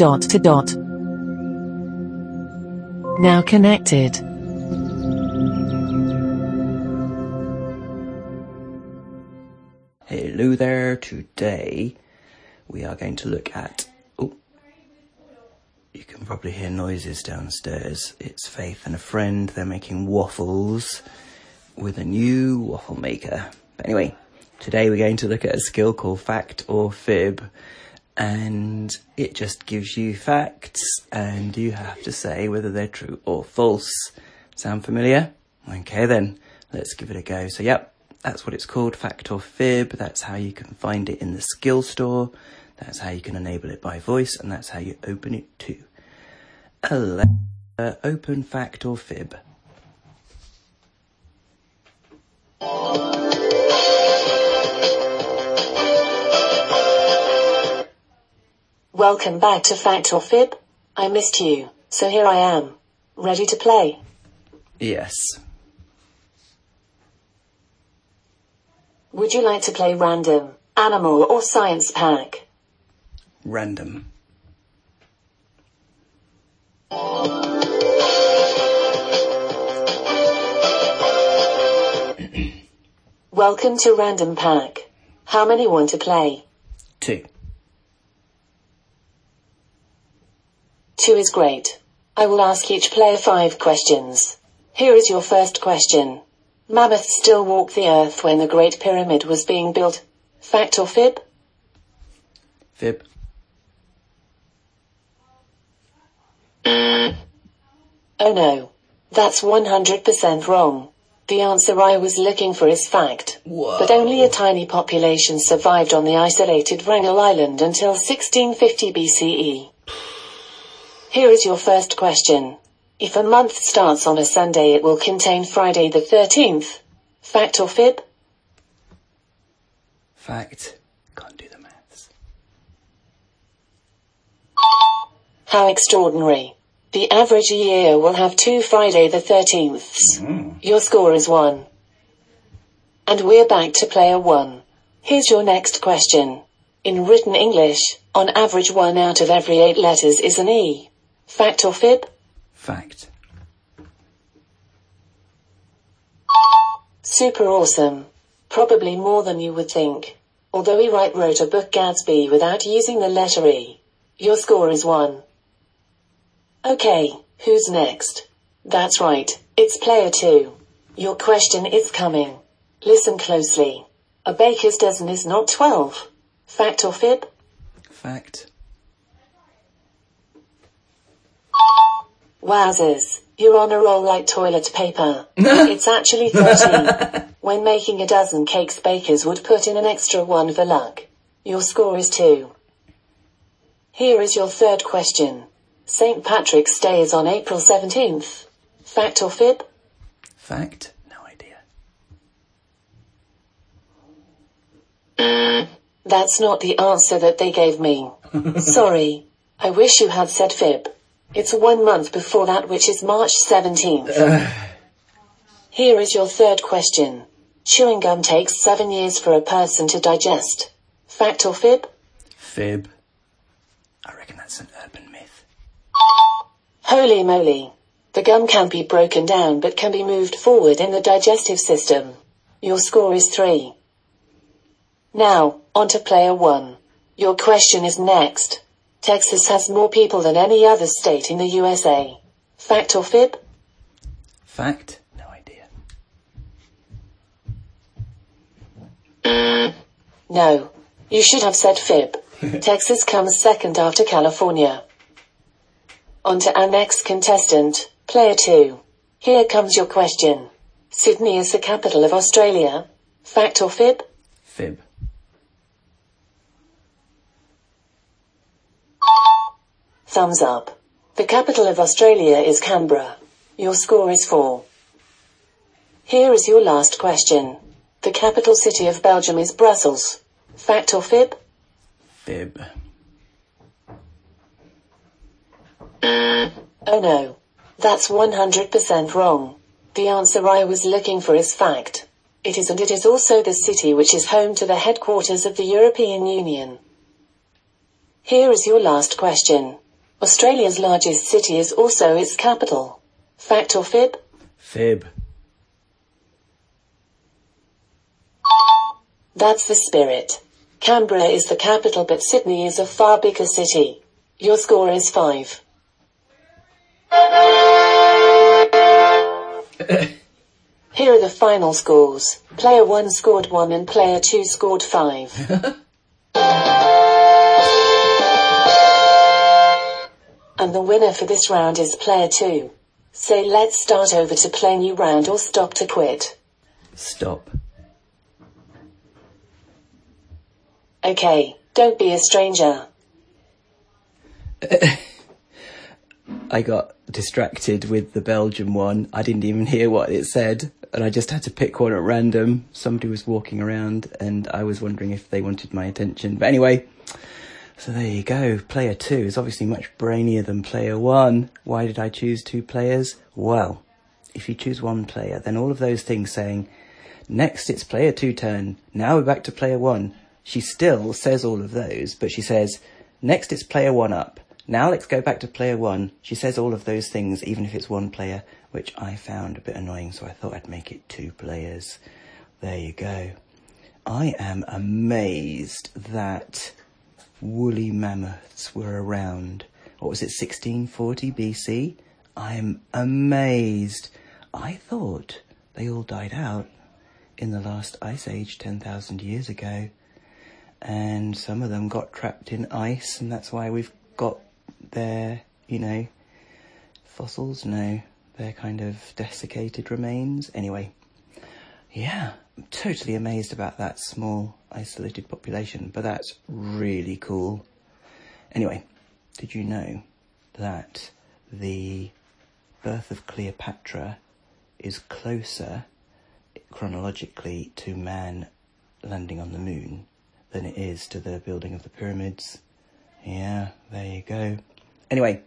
dot to dot. Now connected. Hello there. Today we are going to look at. Oh, you can probably hear noises downstairs. It's Faith and a friend. They're making waffles with a new waffle maker. But anyway, today we're going to look at a skill called fact or fib. And it just gives you facts, and you have to say whether they're true or false. Sound familiar? Okay, then let's give it a go. So, yep, that's what it's called, fact or fib. That's how you can find it in the skill store. That's how you can enable it by voice, and that's how you open it too. Alexa, uh, open fact or fib. Welcome back to Fact or Fib. I missed you, so here I am. Ready to play? Yes. Would you like to play random, animal or science pack? Random. Welcome to Random Pack. How many want to play? Two. Two is great. I will ask each player five questions. Here is your first question. Mammoths still walk the earth when the Great Pyramid was being built. Fact or fib? Fib. Oh no. That's 100% wrong. The answer I was looking for is fact. Whoa. But only a tiny population survived on the isolated Wrangel Island until 1650 BCE. Here is your first question. If a month starts on a Sunday it will contain Friday the 13th. Fact or fib? Fact. Can't do the maths. How extraordinary. The average year will have two Friday the 13ths. Mm. Your score is 1. And we're back to player 1. Here's your next question. In written English, on average one out of every eight letters is an E. Fact or fib? Fact. Super awesome. Probably more than you would think. Although he right wrote a book Gadsby without using the letter E. Your score is 1. Okay, who's next? That's right, it's player 2. Your question is coming. Listen closely. A baker's dozen is not 12. Fact or fib? Fact. Wowzers, you're on a roll like toilet paper. it's actually 13. when making a dozen cakes bakers would put in an extra one for luck. Your score is 2. Here is your third question. St. Patrick's Day is on April 17th. Fact or fib? Fact. No idea. That's not the answer that they gave me. Sorry. I wish you had said fib. It's one month before that which is March 17th. Uh. Here is your third question. Chewing gum takes seven years for a person to digest. Fact or fib? Fib. I reckon that's an urban myth. Holy moly. The gum can be broken down but can be moved forward in the digestive system. Your score is 3. Now, on to player 1. Your question is next. Texas has more people than any other state in the USA. Fact or fib? Fact. No idea. No. You should have said fib. Texas comes second after California. On to our next contestant, player 2. Here comes your question. Sydney is the capital of Australia. Fact or fib? Fib. Thumbs up. The capital of Australia is Canberra. Your score is 4. Here is your last question. The capital city of Belgium is Brussels. Fact or fib? Fib. Oh no. That's 100% wrong. The answer I was looking for is fact. It is and it is also the city which is home to the headquarters of the European Union. Here is your last question. Australia's largest city is also its capital. Fact or fib? Fib. That's the spirit. Canberra is the capital but Sydney is a far bigger city. Your score is 5. Here are the final scores. Player 1 scored 1 and player 2 scored 5. and the winner for this round is player 2. Say let's start over to play new round or stop to quit. Stop. Okay, don't be a stranger. I got distracted with the Belgian one. I didn't even hear what it said, and I just had to pick one at random. Somebody was walking around, and I was wondering if they wanted my attention. But anyway, so there you go. Player two is obviously much brainier than player one. Why did I choose two players? Well, if you choose one player, then all of those things saying, next it's player two turn, now we're back to player one. She still says all of those, but she says, next it's player one up. Now let's go back to player one. She says all of those things, even if it's one player, which I found a bit annoying, so I thought I'd make it two players. There you go. I am amazed that woolly mammoths were around. What was it, 1640 BC? I'm amazed. I thought they all died out in the last ice age 10,000 years ago. And some of them got trapped in ice, and that's why we've got their, you know, fossils? No, they're kind of desiccated remains. Anyway, yeah, I'm totally amazed about that small isolated population, but that's really cool. Anyway, did you know that the birth of Cleopatra is closer chronologically to man landing on the moon than it is to the building of the pyramids? Yeah, there you go. Anyway,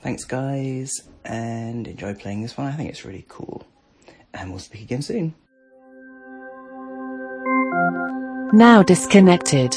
thanks guys, and enjoy playing this one. I think it's really cool. And we'll speak again soon. Now disconnected.